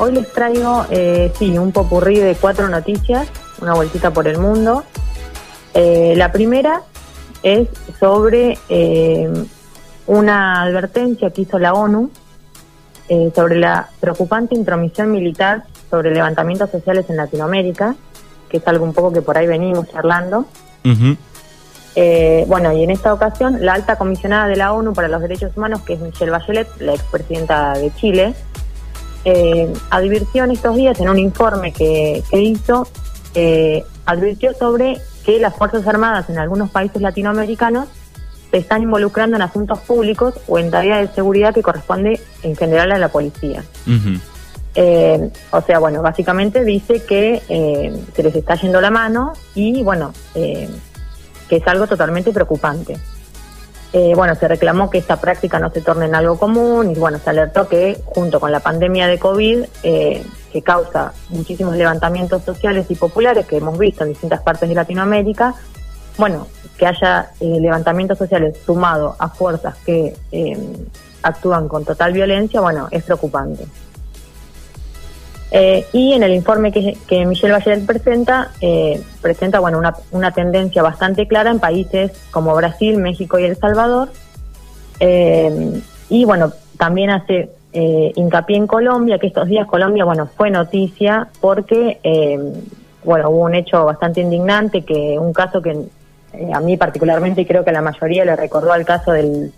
hoy les traigo, eh, sí, un popurrí de cuatro noticias, una vueltita por el mundo. Eh, la primera es sobre eh, una advertencia que hizo la ONU eh, sobre la preocupante intromisión militar sobre levantamientos sociales en Latinoamérica, que es algo un poco que por ahí venimos charlando. Eh, bueno, y en esta ocasión, la alta comisionada de la ONU para los Derechos Humanos, que es Michelle Bachelet, la expresidenta de Chile, eh, advirtió en estos días, en un informe que, que hizo, eh, advirtió sobre que las Fuerzas Armadas en algunos países latinoamericanos se están involucrando en asuntos públicos o en tareas de seguridad que corresponde en general a la policía. Eh, o sea, bueno, básicamente dice que eh, se les está yendo la mano y, bueno, eh, que es algo totalmente preocupante. Eh, bueno, se reclamó que esta práctica no se torne en algo común y, bueno, se alertó que junto con la pandemia de COVID, eh, que causa muchísimos levantamientos sociales y populares que hemos visto en distintas partes de Latinoamérica, bueno, que haya eh, levantamientos sociales sumado a fuerzas que eh, actúan con total violencia, bueno, es preocupante. Eh, y en el informe que, Michelle Bachelet presenta, eh, presenta bueno, una, una tendencia bastante clara en países como Brasil, México y El Salvador. Eh, y bueno, también hace eh, hincapié en Colombia, que estos días Colombia bueno, fue noticia porque eh, bueno, hubo un hecho bastante indignante, que un caso que eh, a mí particularmente y creo que a la mayoría le recordó al caso del,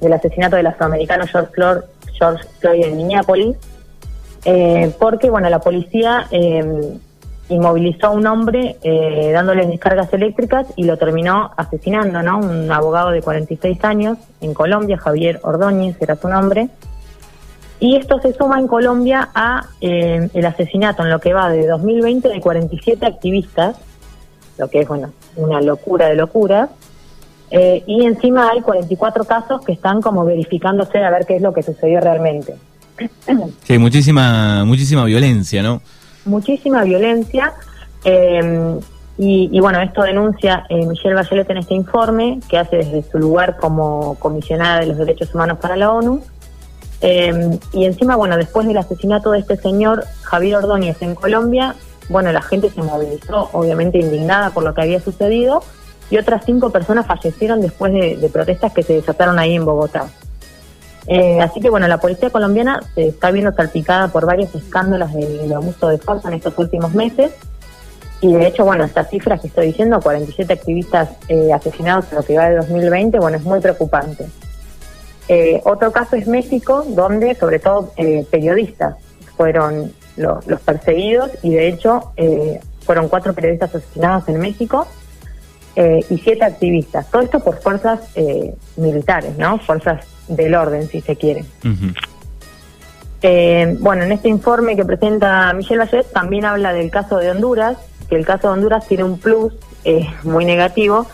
del asesinato del afroamericano George Floyd, George Floyd en Minneapolis, eh, porque bueno la policía eh, inmovilizó a un hombre eh, dándole descargas eléctricas y lo terminó asesinando, ¿no? Un abogado de 46 años en Colombia, Javier Ordóñez era su nombre. Y esto se suma en Colombia a eh, el asesinato en lo que va de 2020 de 47 activistas, lo que es bueno una locura de locuras. Eh, y encima hay 44 casos que están como verificándose a ver qué es lo que sucedió realmente. Sí, muchísima, muchísima violencia, ¿no? Muchísima violencia. eh, y, y bueno, esto denuncia eh, Michelle Bachelet en este informe que hace desde su lugar como comisionada de los derechos humanos para la ONU. Eh, y encima, bueno, después del asesinato de este señor Javier Ordóñez en Colombia, bueno, la gente se movilizó, obviamente indignada por lo que había sucedido, y otras cinco personas fallecieron después de, de protestas que se desataron ahí en Bogotá. Eh, así que bueno, la policía colombiana se está viendo salpicada por varios escándalos de, abuso de fuerza en estos últimos meses. Y de hecho, bueno, estas cifras que estoy diciendo, 47 activistas eh, asesinados en lo que va de 2020, bueno, es muy preocupante. Eh, otro caso es México, donde sobre todo eh, periodistas fueron lo- los perseguidos y de hecho eh, fueron cuatro periodistas asesinados en México eh, y siete activistas. Todo esto por fuerzas eh, militares, ¿no? Fuerzas del orden, si se quiere. Eh, bueno, en este informe que presenta Michelle Bachelet también habla del caso de Honduras, que el caso de Honduras tiene un plus eh, muy negativo,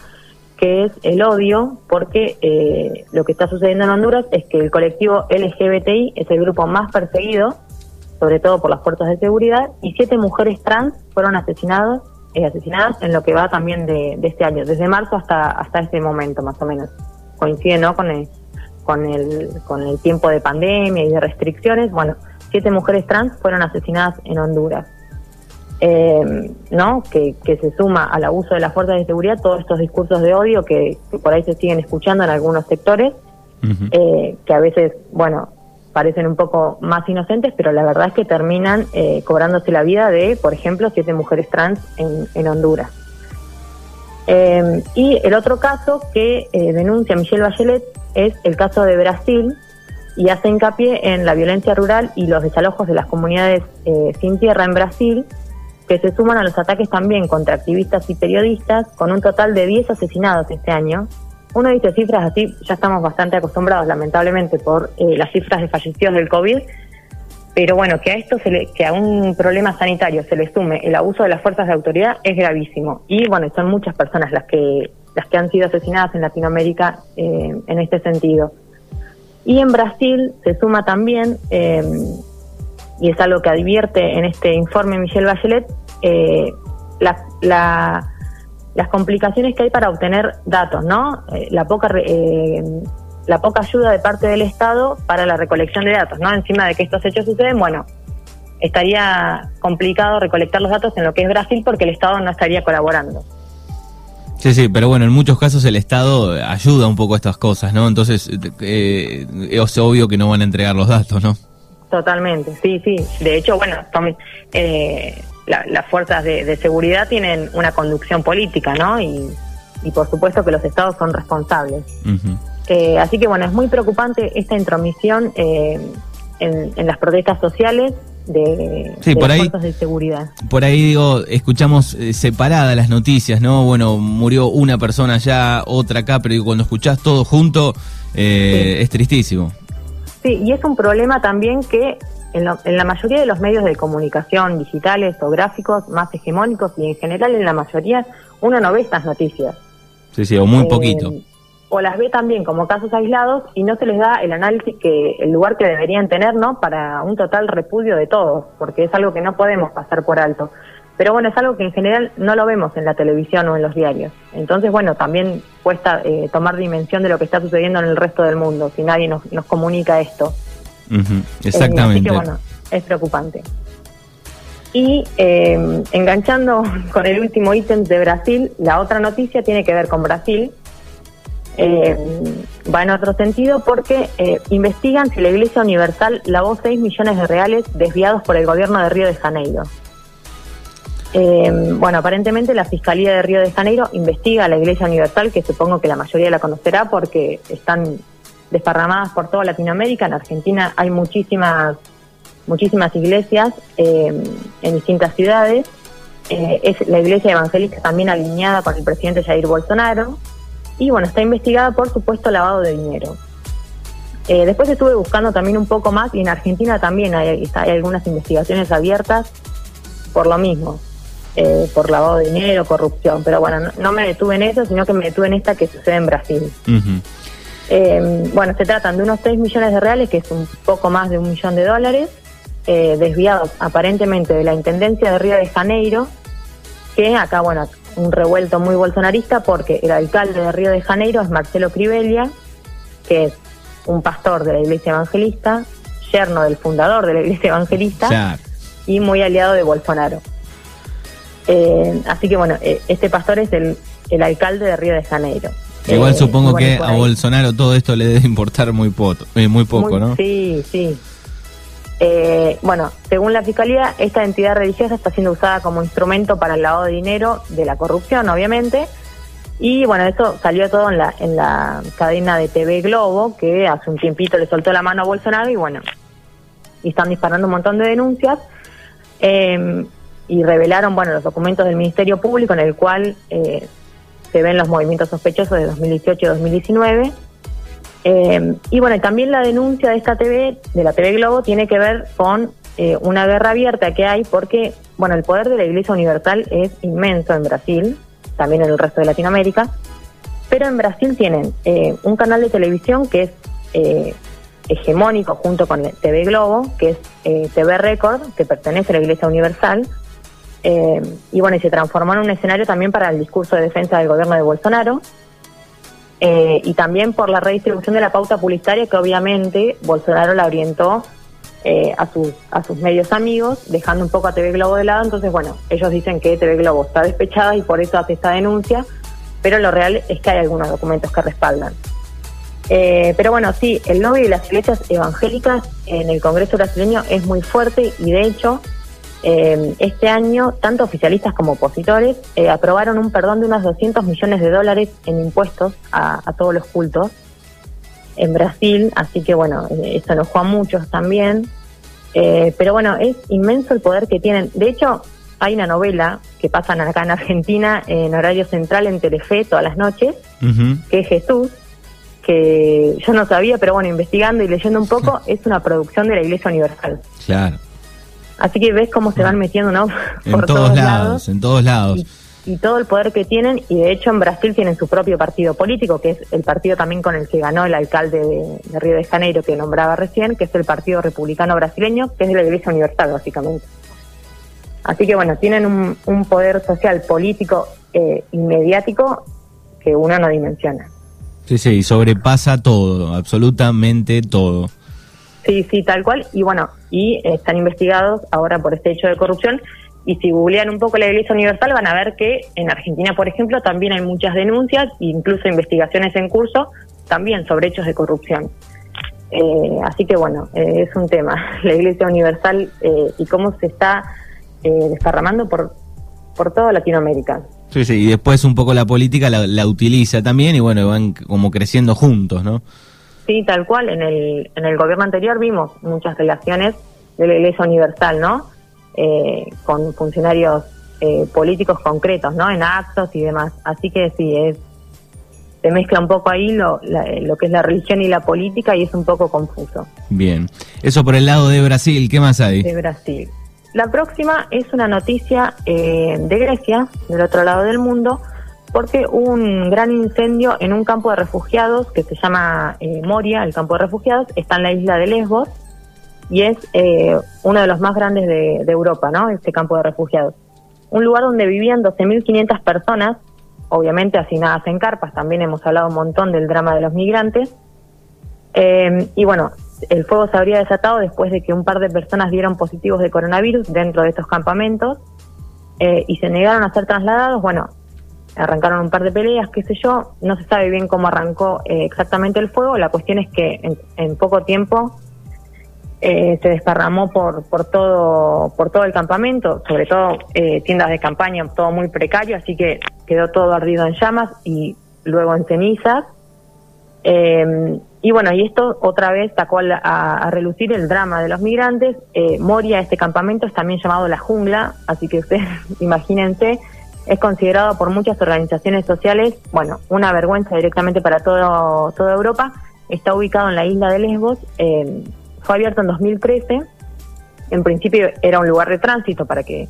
que es el odio, porque eh, lo que está sucediendo en Honduras es que el colectivo LGBTI es el grupo más perseguido, sobre todo por las fuerzas de seguridad, y siete mujeres trans fueron asesinadas, eh, asesinadas en lo que va también de, de este año, desde marzo hasta hasta este momento más o menos. Coincide, ¿no? Con el, con el, con el tiempo de pandemia y de restricciones, bueno, siete mujeres trans fueron asesinadas en Honduras. Eh, ¿no? Que, que se suma al abuso de las fuerzas de seguridad todos estos discursos de odio que, que por ahí se siguen escuchando en algunos sectores, eh, que a veces, bueno, parecen un poco más inocentes, pero la verdad es que terminan eh, cobrándose la vida de, por ejemplo, siete mujeres trans en, en Honduras. Eh, y el otro caso que eh, denuncia Michelle Bachelet es el caso de Brasil y hace hincapié en la violencia rural y los desalojos de las comunidades eh, sin tierra en Brasil, que se suman a los ataques también contra activistas y periodistas, con un total de 10 asesinados este año. Uno dice cifras así, ya estamos bastante acostumbrados, lamentablemente, por eh, las cifras de fallecidos del COVID, pero bueno, que a esto se le, que a un problema sanitario se le sume el abuso de las fuerzas de autoridad es gravísimo. Y bueno, son muchas personas las que las que han sido asesinadas en Latinoamérica eh, en este sentido. Y en Brasil se suma también, eh, y es algo que advierte en este informe Michelle Bachelet, eh, la, la- las complicaciones que hay para obtener datos, ¿no? Eh, la poca la poca ayuda de parte del Estado para la recolección de datos, ¿no? Encima de que estos hechos suceden, bueno, estaría complicado recolectar los datos en lo que es Brasil porque el Estado no estaría colaborando. Sí, sí, pero bueno, en muchos casos el Estado ayuda un poco a estas cosas, ¿no? Entonces eh, es obvio que no van a entregar los datos, ¿no? Totalmente, sí, sí. De hecho, bueno, eh, las fuerzas de, seguridad tienen una conducción política, ¿no? Y, por supuesto que los estados son responsables. Eh, así que bueno, es muy preocupante esta intromisión eh, en, las protestas sociales de, las fuerzas de seguridad. Por ahí digo, escuchamos separadas las noticias, ¿no? Bueno, murió una persona allá, otra acá, pero cuando escuchás todo junto es tristísimo. Sí, y es un problema también que en, la mayoría de los medios de comunicación digitales o gráficos más hegemónicos y en general en la mayoría uno no ve estas noticias. Sí, sí, o muy eh, poquito. O las ve también como casos aislados y no se les da el análisis que el lugar que deberían tener, ¿no? Para un total repudio de todos, porque es algo que no podemos pasar por alto. Pero bueno, es algo que en general no lo vemos en la televisión o en los diarios. Entonces, bueno, también cuesta eh, tomar dimensión de lo que está sucediendo en el resto del mundo, si nadie nos, nos comunica esto. Exactamente. Eh, bueno, es preocupante. Y eh, enganchando con el último ítem de Brasil, la otra noticia tiene que ver con Brasil. Va en otro sentido porque investigan si la Iglesia Universal lavó 6 millones de reales desviados por el gobierno de Río de Janeiro. Eh, bueno, aparentemente la Fiscalía de Río de Janeiro investiga a la Iglesia Universal, que supongo que la mayoría la conocerá porque están desparramadas por toda Latinoamérica. En Argentina hay muchísimas, muchísimas iglesias eh, en distintas ciudades. Eh, es la iglesia evangélica también alineada con el presidente Jair Bolsonaro. Y bueno, está investigada por supuesto lavado de dinero. después estuve buscando también un poco más y en Argentina también hay, hay algunas investigaciones abiertas por lo mismo. Eh, por lavado de dinero, corrupción. Pero bueno, no, me detuve en eso, sino que me detuve en esta que sucede en Brasil. Eh, bueno, se tratan de unos 6 millones de reales, que es un poco más de un millón de dólares, eh, desviados aparentemente de la Intendencia de Río de Janeiro, que acá, bueno, un revuelto muy bolsonarista porque el alcalde de Río de Janeiro es Marcelo Crivelia, que es un pastor de la iglesia evangelista, yerno del fundador de la iglesia evangelista y muy aliado de Bolsonaro. Eh, así que bueno, eh, este pastor es el, el alcalde de Río de Janeiro. Igual eh, supongo que a Bolsonaro todo esto le debe importar muy, poco, muy poco, ¿no? Sí, sí. Bueno, según la Fiscalía, esta entidad religiosa está siendo usada como instrumento para el lavado de dinero de la corrupción, obviamente. Y bueno, eso salió todo en la, en la cadena de TV Globo, que hace un tiempito le soltó la mano a Bolsonaro y bueno, y están disparando un montón de denuncias. Eh, y revelaron bueno los documentos del Ministerio Público en el cual eh, se ven los movimientos sospechosos de 2018 y 2019. Eh, y bueno, también la denuncia de esta TV, de la TV Globo, tiene que ver con eh, una guerra abierta que hay porque, bueno, el poder de la Iglesia Universal es inmenso en Brasil, también en el resto de Latinoamérica, pero en Brasil tienen un canal de televisión que es hegemónico junto con TV Globo, que es TV Record, que pertenece a la Iglesia Universal, eh, y bueno, y se transformó en un escenario también para el discurso de defensa del gobierno de Bolsonaro. Eh, y también por la redistribución de la pauta publicitaria que obviamente Bolsonaro la orientó eh, a, sus, a sus medios amigos, dejando un poco a TV Globo de lado. Entonces, bueno, ellos dicen que TV Globo está despechada y por eso hace esta denuncia, pero lo real es que hay algunos documentos que respaldan. pero bueno, sí, el lobby de las iglesias evangélicas en el Congreso brasileño es muy fuerte y de hecho eh, este año, tanto oficialistas como opositores eh, aprobaron un perdón de unos 200 millones de dólares en impuestos a, todos los cultos en Brasil, así que bueno, eh, eso enojó a muchos también. pero bueno, es inmenso el poder que tienen. De hecho, hay una novela que pasan acá en Argentina en horario central en Telefe todas las noches, que es Jesús, que yo no sabía, pero bueno, investigando y leyendo un poco, es una producción de la Iglesia Universal. Claro. Así que ves cómo se van metiendo, ¿no? Por todos, lados, en todos lados. Y, todo el poder que tienen, y de hecho en Brasil tienen su propio partido político, que es el partido también con el que ganó el alcalde de, Río de Janeiro, que nombraba recién, que es el Partido Republicano Brasileño, que es de la Iglesia Universal, básicamente. Así que bueno, tienen un, poder social, político eh, y mediático que uno no dimensiona. Sí, sí, sobrepasa todo, absolutamente todo. Sí, sí, tal cual. Y bueno, y están investigados ahora por este hecho de corrupción. Y si googlean un poco la Iglesia Universal van a ver que en Argentina, por ejemplo, también hay muchas denuncias, incluso investigaciones en curso, también sobre hechos de corrupción. Eh, así que bueno, eh, es un tema, la Iglesia Universal eh, y cómo se está desparramando por, por toda Latinoamérica. Sí, sí, y después un poco la política la, la utiliza también y bueno, van como creciendo juntos, ¿no? Sí, tal cual. En el, en el gobierno anterior vimos muchas relaciones de la Iglesia Universal, ¿no? Eh, con funcionarios eh, políticos concretos, ¿no? En actos y demás. Así que sí, es se mezcla un poco ahí lo, lo que es la religión y la política y es un poco confuso. Bien. Eso por el lado de Brasil, ¿qué más hay? De Brasil. La próxima es una noticia eh, de Grecia, del otro lado del mundo, porque hubo un gran incendio en un campo de refugiados que se llama eh, Moria, el campo de refugiados, está en la isla de Lesbos y es eh, uno de los más grandes de, Europa, ¿no? Este campo de refugiados. Un lugar donde vivían 12.500 personas, obviamente hacinadas en carpas, también hemos hablado un montón del drama de los migrantes. Eh, y bueno, el fuego se habría desatado después de que un par de personas dieron positivos de coronavirus dentro de estos campamentos y se negaron a ser trasladados. Bueno, arrancaron un par de peleas, qué sé yo, no se sabe bien cómo arrancó eh, exactamente el fuego, la cuestión es que en, poco tiempo eh, se desparramó por, por, todo, por todo el campamento, sobre todo eh, tiendas de campaña, todo muy precario, así que quedó todo ardido en llamas y luego en cenizas. y bueno, y esto otra vez sacó a, relucir el drama de los migrantes. Moria, este campamento, es también llamado la jungla, así que ustedes imagínense es considerado por muchas organizaciones sociales, bueno, una vergüenza directamente para todo, toda Europa. Está ubicado en la isla de Lesbos, eh, fue abierto en 2013. En principio era un lugar de tránsito para que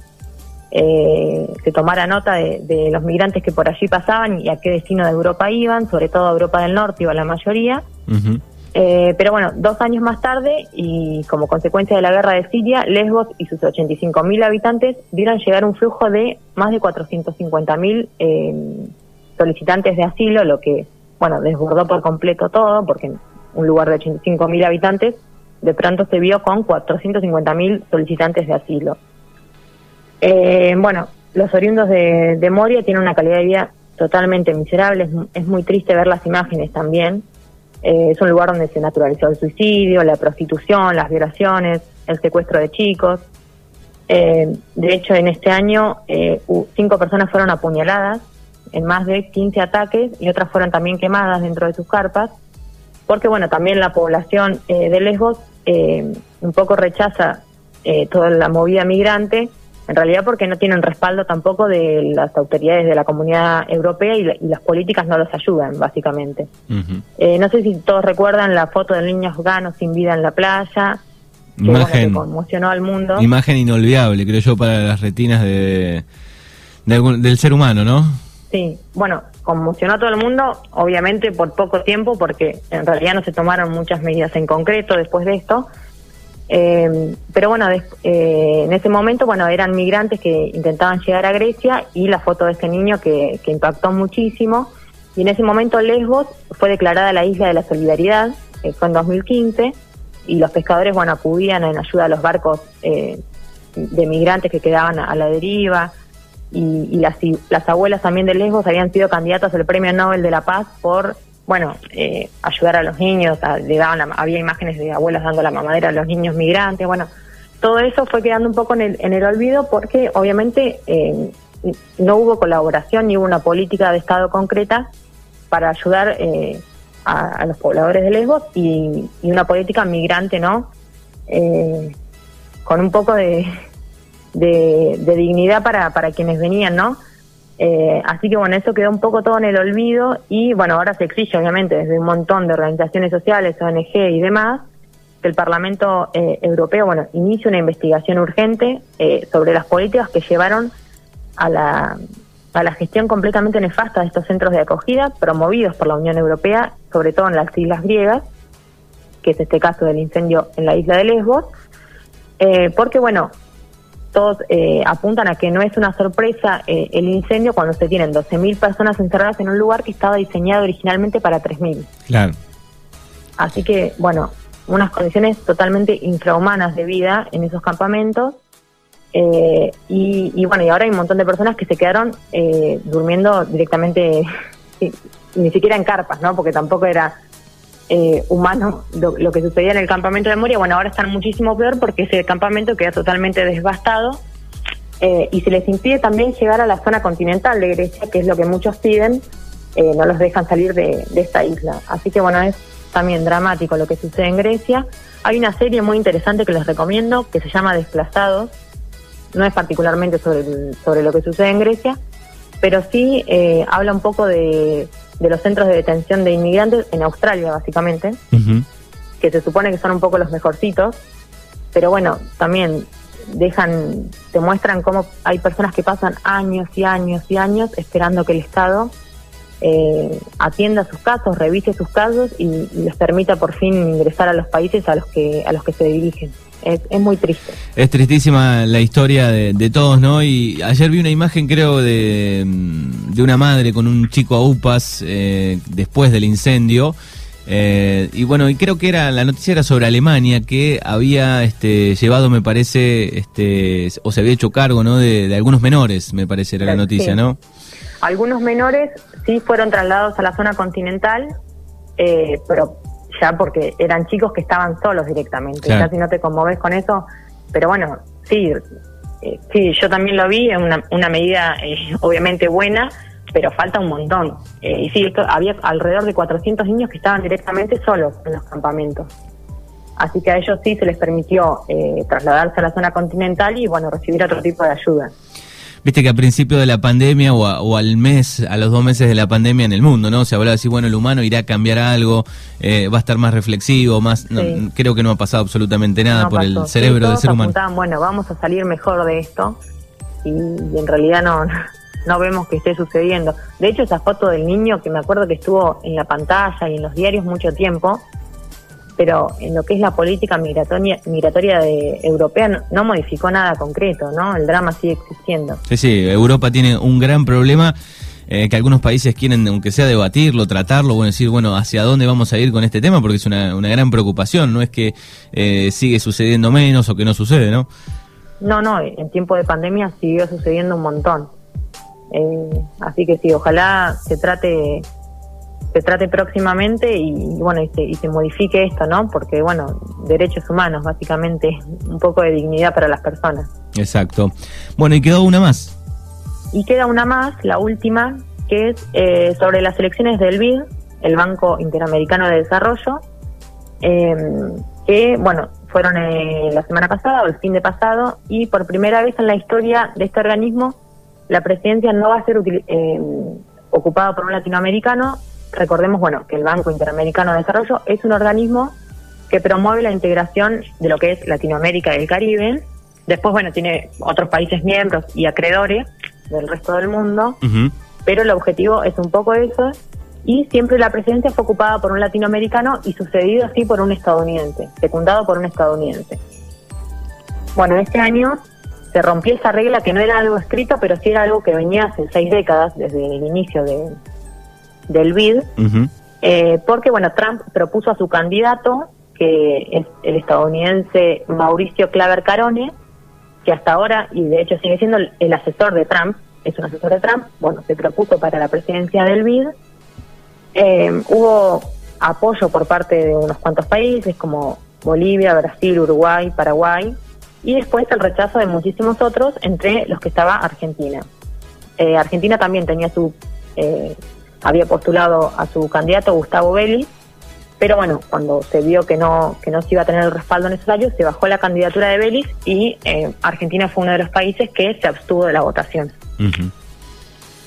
eh, se tomara nota de, los migrantes que por allí pasaban y a qué destino de Europa iban, sobre todo a Europa del Norte iba la mayoría. Eh, pero bueno, dos años más tarde y como consecuencia de la guerra de Siria, Lesbos y sus 85.000 habitantes vieron llegar un flujo de más de 450.000 eh, solicitantes de asilo, lo que, bueno, desbordó por completo todo, porque un lugar de 85.000 habitantes, de pronto se vio con 450.000 solicitantes de asilo. Eh, bueno, los oriundos de, Moria tienen una calidad de vida totalmente miserable, es muy triste ver las imágenes también. Eh, es un lugar donde se naturalizó el suicidio, la prostitución, las violaciones, el secuestro de chicos. Eh, de hecho, en este año eh, cinco personas fueron apuñaladas en más de 15 ataques y otras fueron también quemadas dentro de sus carpas, porque bueno, también la población de Lesbos un poco rechaza toda la movida migrante en realidad porque no tienen respaldo tampoco de las autoridades de la comunidad europea y, las políticas no los ayudan, básicamente. Eh, no sé si todos recuerdan la foto del niño afgano sin vida en la playa, que, imagen, conmocionó al mundo. Imagen inolvidable, creo yo, para las retinas de, del ser humano, ¿no? Sí, bueno, conmocionó a todo el mundo, obviamente por poco tiempo, porque en realidad no se tomaron muchas medidas en concreto después de esto, eh, pero bueno, eh, en ese momento, bueno, eran migrantes que intentaban llegar a Grecia y la foto de este niño que, impactó muchísimo. Y en ese momento Lesbos fue declarada la isla de la solidaridad, eh, fue en 2015, y los pescadores, bueno, acudían en ayuda a los barcos eh, de migrantes que quedaban a, la deriva. Y, y las, las abuelas también de Lesbos habían sido candidatas al Premio Nobel de la Paz por bueno, eh, ayudar a los niños, le daban había imágenes de abuelas dando la mamadera a los niños migrantes, bueno, todo eso fue quedando un poco en el, en el olvido porque obviamente eh, no hubo colaboración ni hubo una política de Estado concreta para ayudar eh, a, los pobladores de Lesbos y, una política migrante, ¿no? con un poco de, de, de dignidad para, para quienes venían, ¿no? Eh, así que bueno, eso quedó un poco todo en el olvido y bueno, ahora se exige obviamente desde un montón de organizaciones sociales, ONG y demás, que el Parlamento eh, Europeo, bueno, inicie una investigación urgente eh, sobre las políticas que llevaron a la, a la gestión completamente nefasta de estos centros de acogida promovidos por la Unión Europea, sobre todo en las islas griegas, que es este caso del incendio en la isla de Lesbos, porque bueno, todos eh, apuntan a que no es una sorpresa eh, el incendio cuando se tienen 12.000 personas encerradas en un lugar que estaba diseñado originalmente para 3.000. Claro. Así que, bueno, unas condiciones totalmente infrahumanas de vida en esos campamentos. Eh, y, bueno, y ahora hay un montón de personas que se quedaron eh, durmiendo directamente, ni siquiera en carpas, ¿no? Porque tampoco era eh, humano lo, que sucedía en el campamento de Moria. Bueno, ahora están muchísimo peor porque ese campamento queda totalmente devastado y se les impide también llegar a la zona continental de Grecia, que es lo que muchos piden, no los dejan salir de, de esta isla. Así que bueno, es también dramático lo que sucede en Grecia. Hay una serie muy interesante que les recomiendo que se llama Desplazados. No es particularmente sobre, sobre lo que sucede en Grecia, pero sí eh, habla un poco de, los centros de detención de inmigrantes en Australia, básicamente, que se supone que son un poco los mejorcitos, pero bueno, también dejan, te muestran cómo hay personas que pasan años y años y años esperando que el Estado eh, atienda sus casos, revise sus casos y, les permita por fin ingresar a los países a los que a los que se dirigen. Es, muy triste. Es tristísima la historia de, todos, ¿no? Y ayer vi una imagen, creo, de, de una madre con un chico a UPAS eh, después del incendio. Eh, y bueno, y creo que era la noticia era sobre Alemania que había este, llevado, me parece, este, o se había hecho cargo, ¿no? De, algunos menores, me parece era la noticia, ¿no? Algunos menores sí fueron trasladados a la zona continental, eh, pero ya porque eran chicos que estaban solos directamente. Ya si no te conmoves con eso, pero bueno, sí, eh, sí, yo también lo vi, en una, una medida eh, obviamente buena, pero falta un montón. y sí, había alrededor de 400 niños que estaban directamente solos en los campamentos. Así que a ellos sí se les permitió trasladarse a la zona continental y bueno, recibir otro tipo de ayuda. Viste que a principio de la pandemia o, al mes, a los dos meses de la pandemia en el mundo, ¿no? Se hablaba así, bueno, el humano irá a cambiar algo, eh, va a estar más reflexivo, más... creo que no ha pasado absolutamente nada por el cerebro del ser humano. bueno, vamos a salir mejor de esto y, en realidad no, no vemos que esté sucediendo. De hecho, esa foto del niño que me acuerdo que estuvo en la pantalla y en los diarios mucho tiempo, pero en lo que es la política migratoria, migratoria de, europea no, modificó nada concreto, ¿no? El drama sigue existiendo. Sí, sí, Europa tiene un gran problema eh, que algunos países quieren, aunque sea debatirlo, tratarlo, bueno, decir, bueno, hacia dónde vamos a ir con este tema, porque es una, una gran preocupación, no es que eh, sigue sucediendo menos o que no sucede, ¿no? No, no, en tiempo de pandemia siguió sucediendo un montón. Eh, así que sí, ojalá se trate se trate próximamente y, bueno y se, modifique esto, ¿no? Porque bueno, derechos humanos básicamente, un poco de dignidad para las personas. Exacto. Bueno, y quedó una más. Y queda una más, la última, que es eh, sobre las elecciones del BID, el Banco Interamericano de Desarrollo, em, que bueno, fueron eh, la semana pasada o el fin de pasado y por primera vez en la historia de este organismo la presidencia no va a ser em, ocupada por un latinoamericano, recordemos bueno que el Banco Interamericano de Desarrollo es un organismo que promueve la integración de lo que es Latinoamérica y el Caribe. Después, bueno, tiene otros países miembros y acreedores del resto del mundo, pero el objetivo es un poco eso. Y siempre la presidencia fue ocupada por un latinoamericano y sucedido así por un estadounidense, secundado por un estadounidense. Bueno, este año se rompió esa regla que no era algo escrito, pero sí era algo que venía hace seis décadas, desde el inicio de, del BID, eh, porque bueno, Trump propuso a su candidato, que es el estadounidense Mauricio Claver Carone, que hasta ahora, y de hecho sigue siendo el, asesor de Trump, es un asesor de Trump, bueno, se propuso para la presidencia del BID. Eh, hubo apoyo por parte de unos cuantos países como Bolivia, Brasil, Uruguay, Paraguay, y después el rechazo de muchísimos otros, entre los que estaba Argentina. Eh, Argentina también tenía su eh, había postulado a su candidato Gustavo Belli, pero bueno, cuando se vio que no que no se iba a tener el respaldo necesario, se bajó la candidatura de Belis y eh, Argentina fue uno de los países que se abstuvo de la votación.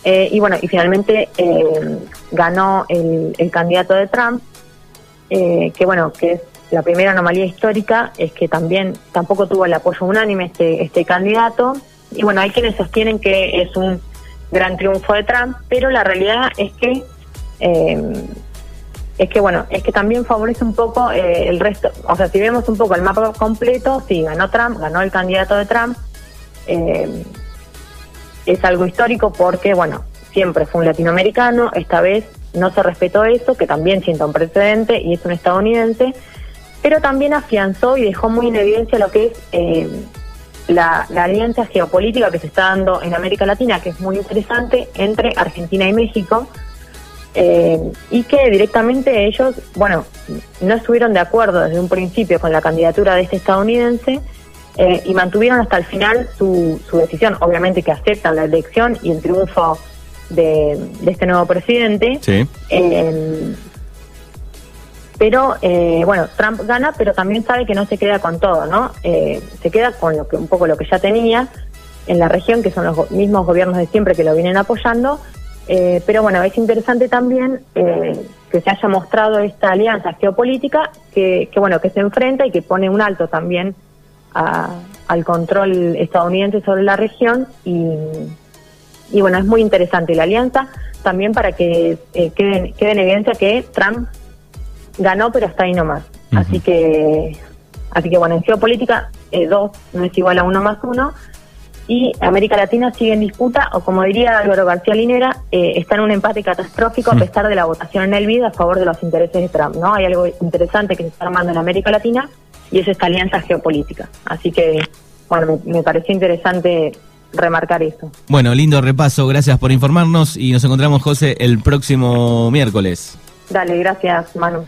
Eh, y bueno, y finalmente eh, ganó el, candidato de Trump, que bueno, que es la primera anomalía histórica, es que también tampoco tuvo el apoyo unánime este, este candidato. Y bueno, hay quienes sostienen que es un gran triunfo de Trump, pero la realidad es que eh, es que bueno, es que también favorece un poco eh, el resto, o sea, si vemos un poco el mapa completo, sí, ganó Trump, ganó el candidato de Trump, eh, es algo histórico porque, bueno, siempre fue un latinoamericano, esta vez no se respetó eso, que también sienta un precedente y es un estadounidense, pero también afianzó y dejó muy en evidencia lo que es eh, la, alianza geopolítica que se está dando en América Latina, que es muy interesante, entre Argentina y México, eh, y que directamente ellos, bueno, no estuvieron de acuerdo desde un principio con la candidatura de este estadounidense eh, y mantuvieron hasta el final su, su decisión, obviamente que aceptan la elección y el triunfo de, este nuevo presidente. Sí. Pero eh, bueno, Trump gana, pero también sabe que no se queda con todo, ¿no? Eh, se queda con lo que un poco lo que ya tenía en la región, que son los mismos gobiernos de siempre que lo vienen apoyando. Eh, pero bueno, es interesante también que se haya mostrado esta alianza geopolítica que, que, bueno que se enfrenta y que pone un alto también al control estadounidense sobre la región y, y bueno es muy interesante la alianza también para que quede, quede en evidencia que Trump ganó, pero hasta ahí nomás. Así que, así que bueno, en geopolítica, eh, dos no es igual a uno más uno. Y América Latina sigue en disputa, o como diría Álvaro García Linera, eh, está en un empate catastrófico a pesar de la votación en el BID a favor de los intereses de Trump. ¿no? Hay algo interesante que se está armando en América Latina y es esta alianza geopolítica. Así que, bueno, me, me pareció interesante remarcar eso. Bueno, lindo repaso, gracias por informarnos y nos encontramos, José, el próximo miércoles. Dale, gracias, Manu.